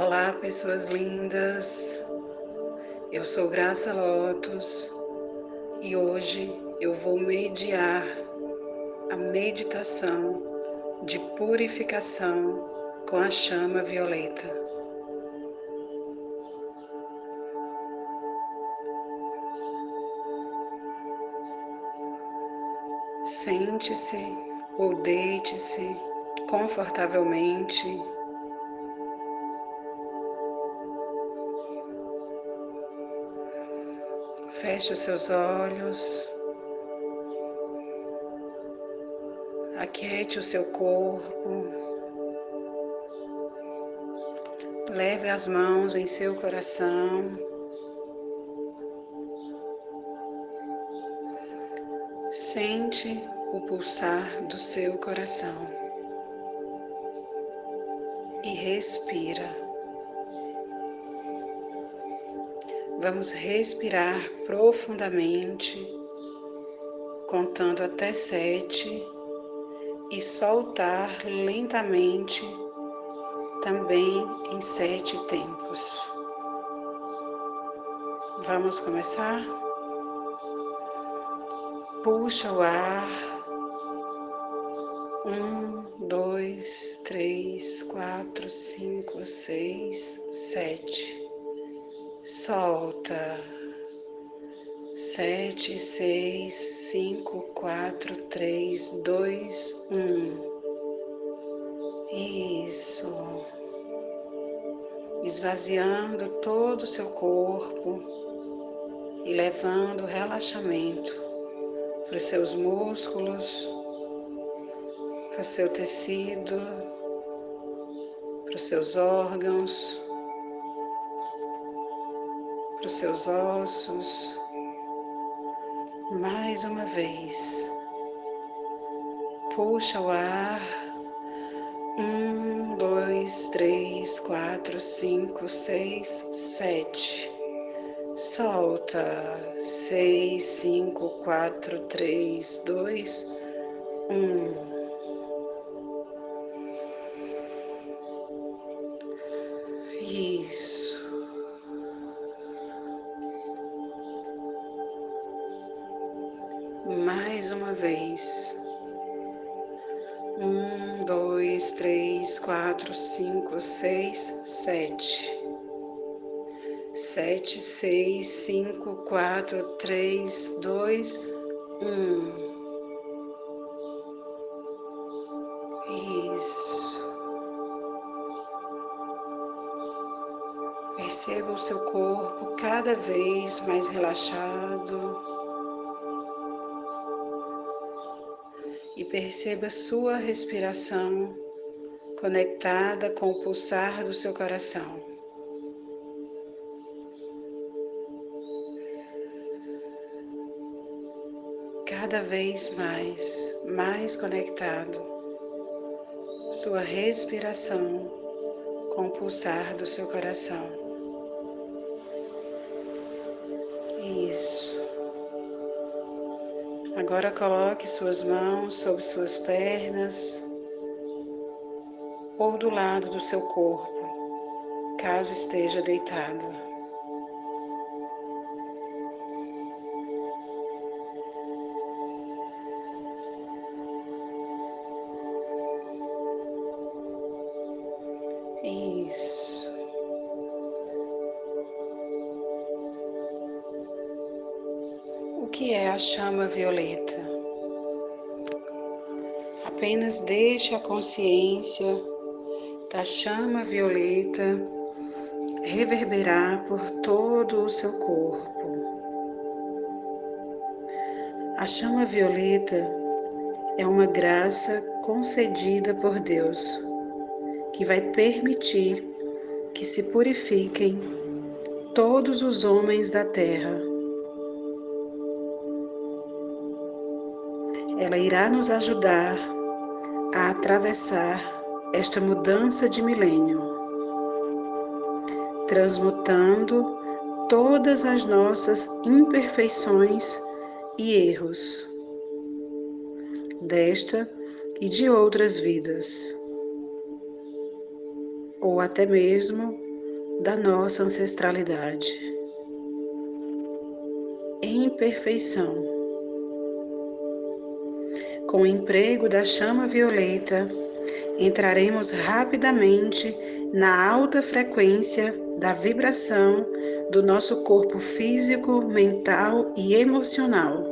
Olá, pessoas lindas. Eu sou Graça Lotus e hoje eu vou mediar a meditação de purificação com a chama violeta. Sente-se ou deite-se confortavelmente Feche os seus olhos. Aquiete o seu corpo. Leve as mãos em seu coração. Sente o pulsar do seu coração e respira. Vamos respirar profundamente, contando até sete e soltar lentamente também em sete tempos. Vamos começar? Puxa o ar. Um, dois, três, quatro, cinco, seis, sete solta. Sete, seis, cinco, quatro, três, dois, um. Isso. Esvaziando todo o seu corpo e levando relaxamento para os seus músculos, para o seu tecido, para os seus órgãos para os seus ossos. Mais uma vez. Puxa o ar. Um, dois, três, quatro, cinco, seis, sete. Solta. Seis, cinco, quatro, três, dois, um. Dois, três, quatro, cinco, seis, sete. Sete, seis, cinco, quatro, três, dois, um. Isso. Perceba o seu corpo cada vez mais relaxado. Perceba sua respiração conectada com o pulsar do seu coração. Cada vez mais, mais conectado, sua respiração com o pulsar do seu coração. Isso. Agora coloque suas mãos sobre suas pernas ou do lado do seu corpo, caso esteja deitado. A chama violeta. Apenas deixe a consciência da chama violeta reverberar por todo o seu corpo. A chama violeta é uma graça concedida por Deus que vai permitir que se purifiquem todos os homens da terra ela irá nos ajudar a atravessar esta mudança de milênio, transmutando todas as nossas imperfeições e erros desta e de outras vidas, ou até mesmo da nossa ancestralidade. Em perfeição. Com o emprego da chama violeta, entraremos rapidamente na alta frequência da vibração do nosso corpo físico, mental e emocional.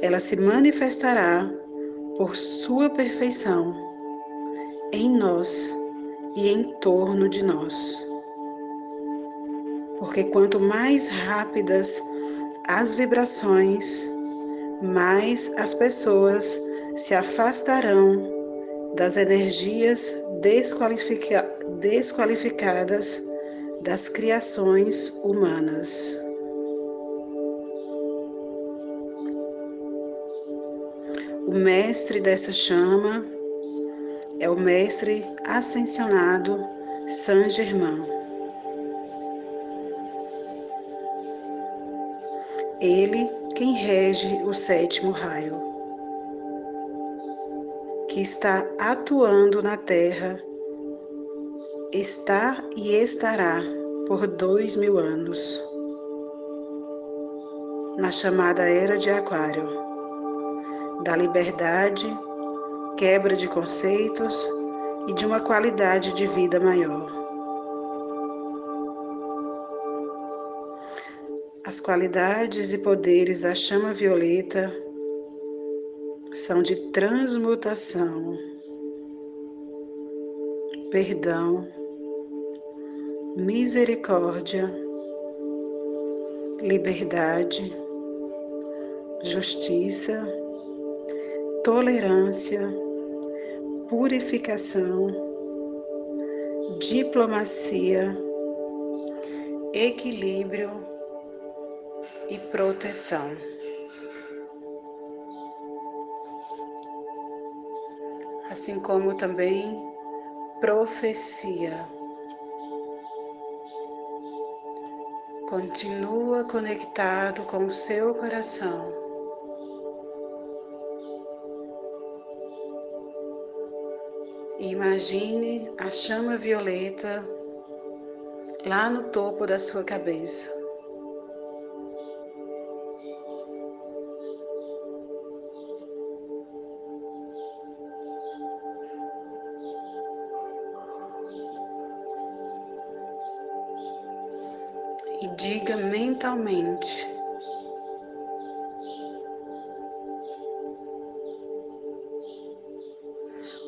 Ela se manifestará por sua perfeição em nós e em torno de nós. Porque quanto mais rápidas as vibrações, mais as pessoas se afastarão das energias desqualifica desqualificadas das criações humanas. O mestre dessa chama é o mestre ascensionado Saint Germain. Ele quem rege o sétimo raio, que está atuando na Terra, está e estará por dois mil anos, na chamada Era de Aquário, da liberdade quebra de conceitos e de uma qualidade de vida maior. As qualidades e poderes da chama violeta são de transmutação, perdão, misericórdia, liberdade, justiça, tolerância, purificação, diplomacia, equilíbrio e proteção. Assim como também profecia. Continua conectado com o seu coração. Imagine a chama violeta lá no topo da sua cabeça. Diga mentalmente: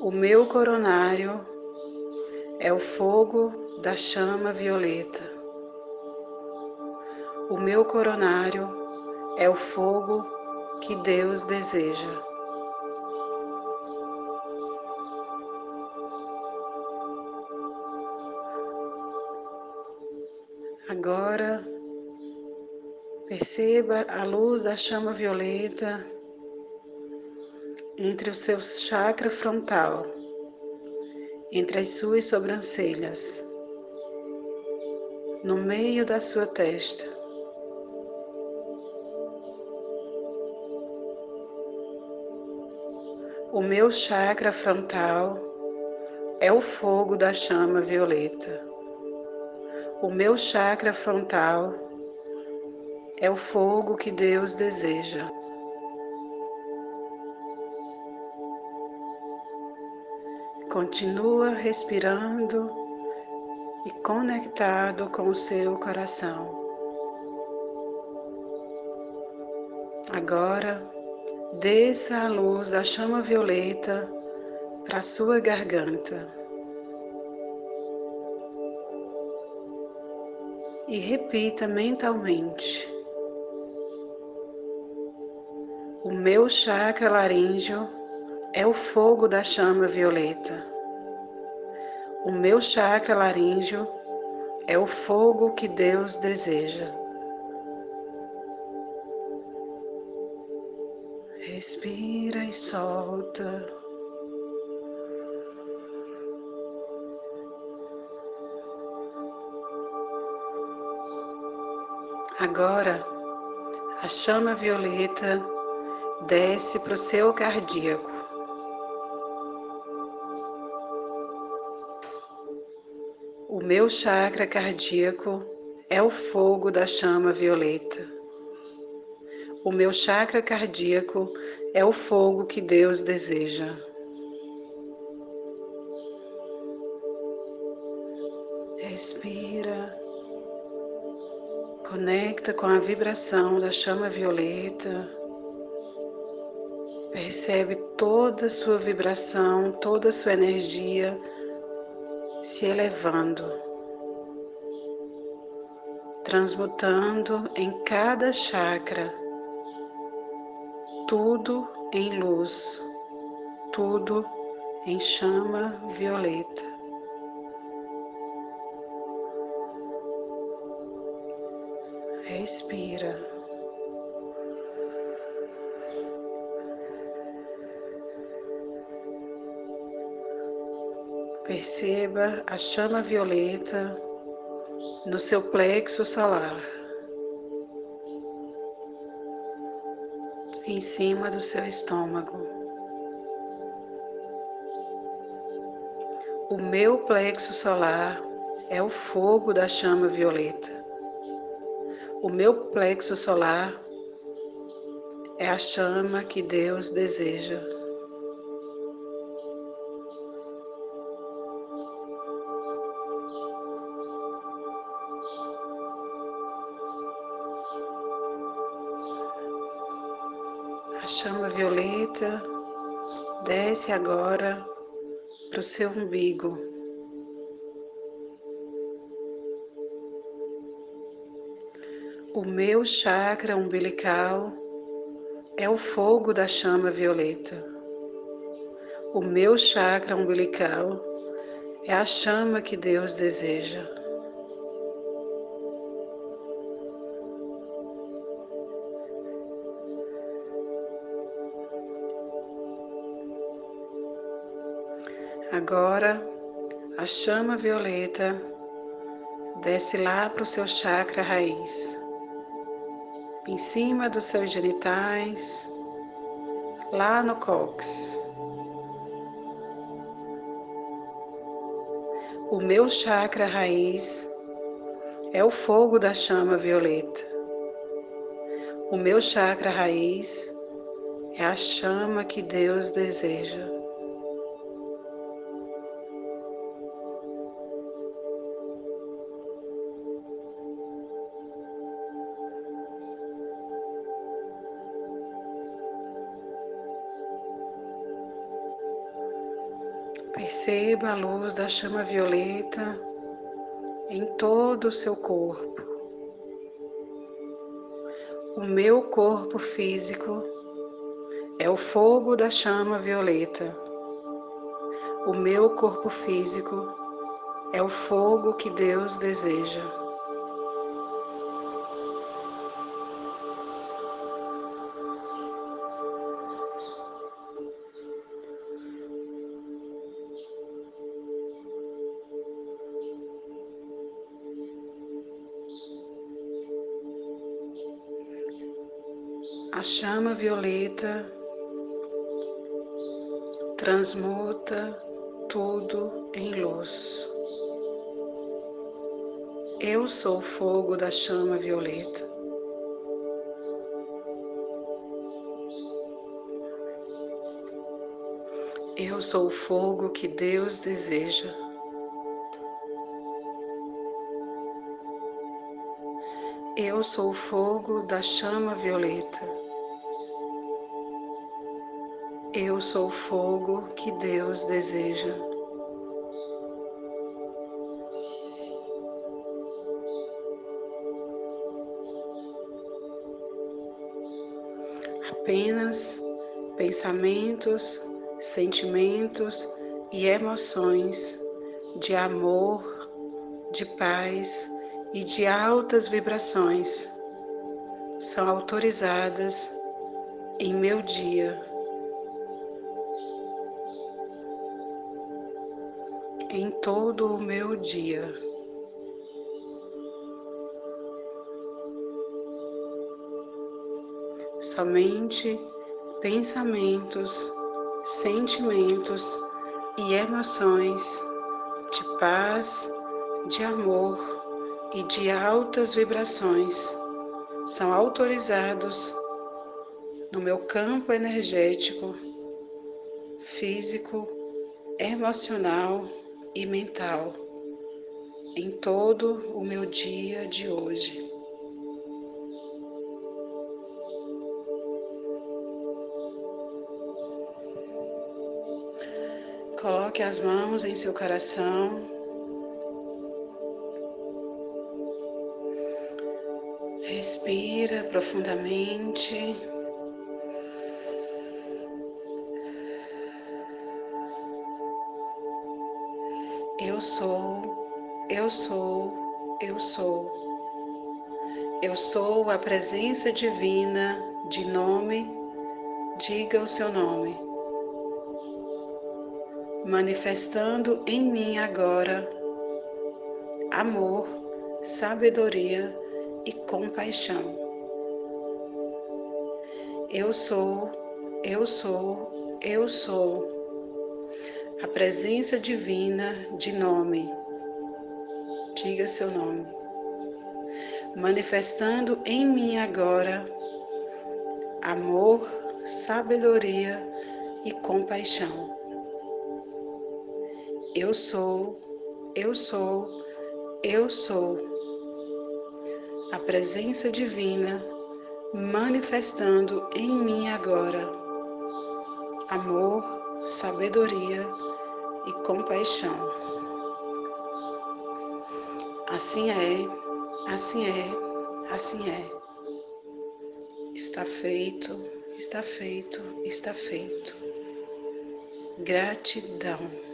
O meu coronário é o fogo da chama violeta. O meu coronário é o fogo que Deus deseja. Agora, perceba a luz da chama violeta entre o seu chakra frontal, entre as suas sobrancelhas, no meio da sua testa. O meu chakra frontal é o fogo da chama violeta. O meu chakra frontal é o fogo que Deus deseja. Continua respirando e conectado com o seu coração. Agora, desça a luz da chama violeta para sua garganta. E repita mentalmente: O meu chakra laríngeo é o fogo da chama violeta. O meu chakra laríngeo é o fogo que Deus deseja. Respira e solta. Agora, a chama violeta desce para o seu cardíaco. O meu chakra cardíaco é o fogo da chama violeta. O meu chakra cardíaco é o fogo que Deus deseja. Respira. Conecta com a vibração da chama violeta. Percebe toda a sua vibração, toda a sua energia se elevando, transmutando em cada chakra tudo em luz, tudo em chama violeta. Respira. Perceba a chama violeta no seu plexo solar, em cima do seu estômago. O meu plexo solar é o fogo da chama violeta. O meu plexo solar é a chama que Deus deseja. Agora para o seu umbigo. O meu chakra umbilical é o fogo da chama violeta. O meu chakra umbilical é a chama que Deus deseja. Agora a chama violeta desce lá para o seu chakra raiz, em cima dos seus genitais, lá no cóccix. O meu chakra raiz é o fogo da chama violeta. O meu chakra raiz é a chama que Deus deseja. Perceba a luz da chama violeta em todo o seu corpo. O meu corpo físico é o fogo da chama violeta. O meu corpo físico é o fogo que Deus deseja. A chama violeta transmuta tudo em luz. Eu sou o fogo da chama violeta. Eu sou o fogo que Deus deseja. Eu sou o fogo da chama violeta. Eu sou o fogo que Deus deseja. Apenas pensamentos, sentimentos e emoções de amor, de paz e de altas vibrações são autorizadas em meu dia. Em todo o meu dia. Somente pensamentos, sentimentos e emoções de paz, de amor e de altas vibrações são autorizados no meu campo energético, físico, emocional e mental em todo o meu dia de hoje. Coloque as mãos em seu coração. Respira profundamente. Eu sou, eu sou, eu sou. Eu sou a presença divina de nome, diga o seu nome manifestando em mim agora amor, sabedoria e compaixão. Eu sou, eu sou, eu sou a presença divina de nome. Diga seu nome. Manifestando em mim agora amor, sabedoria e compaixão. Eu sou, eu sou, eu sou. A presença divina manifestando em mim agora amor, sabedoria e compaixão. Assim é, assim é, assim é. Está feito, está feito, está feito. Gratidão.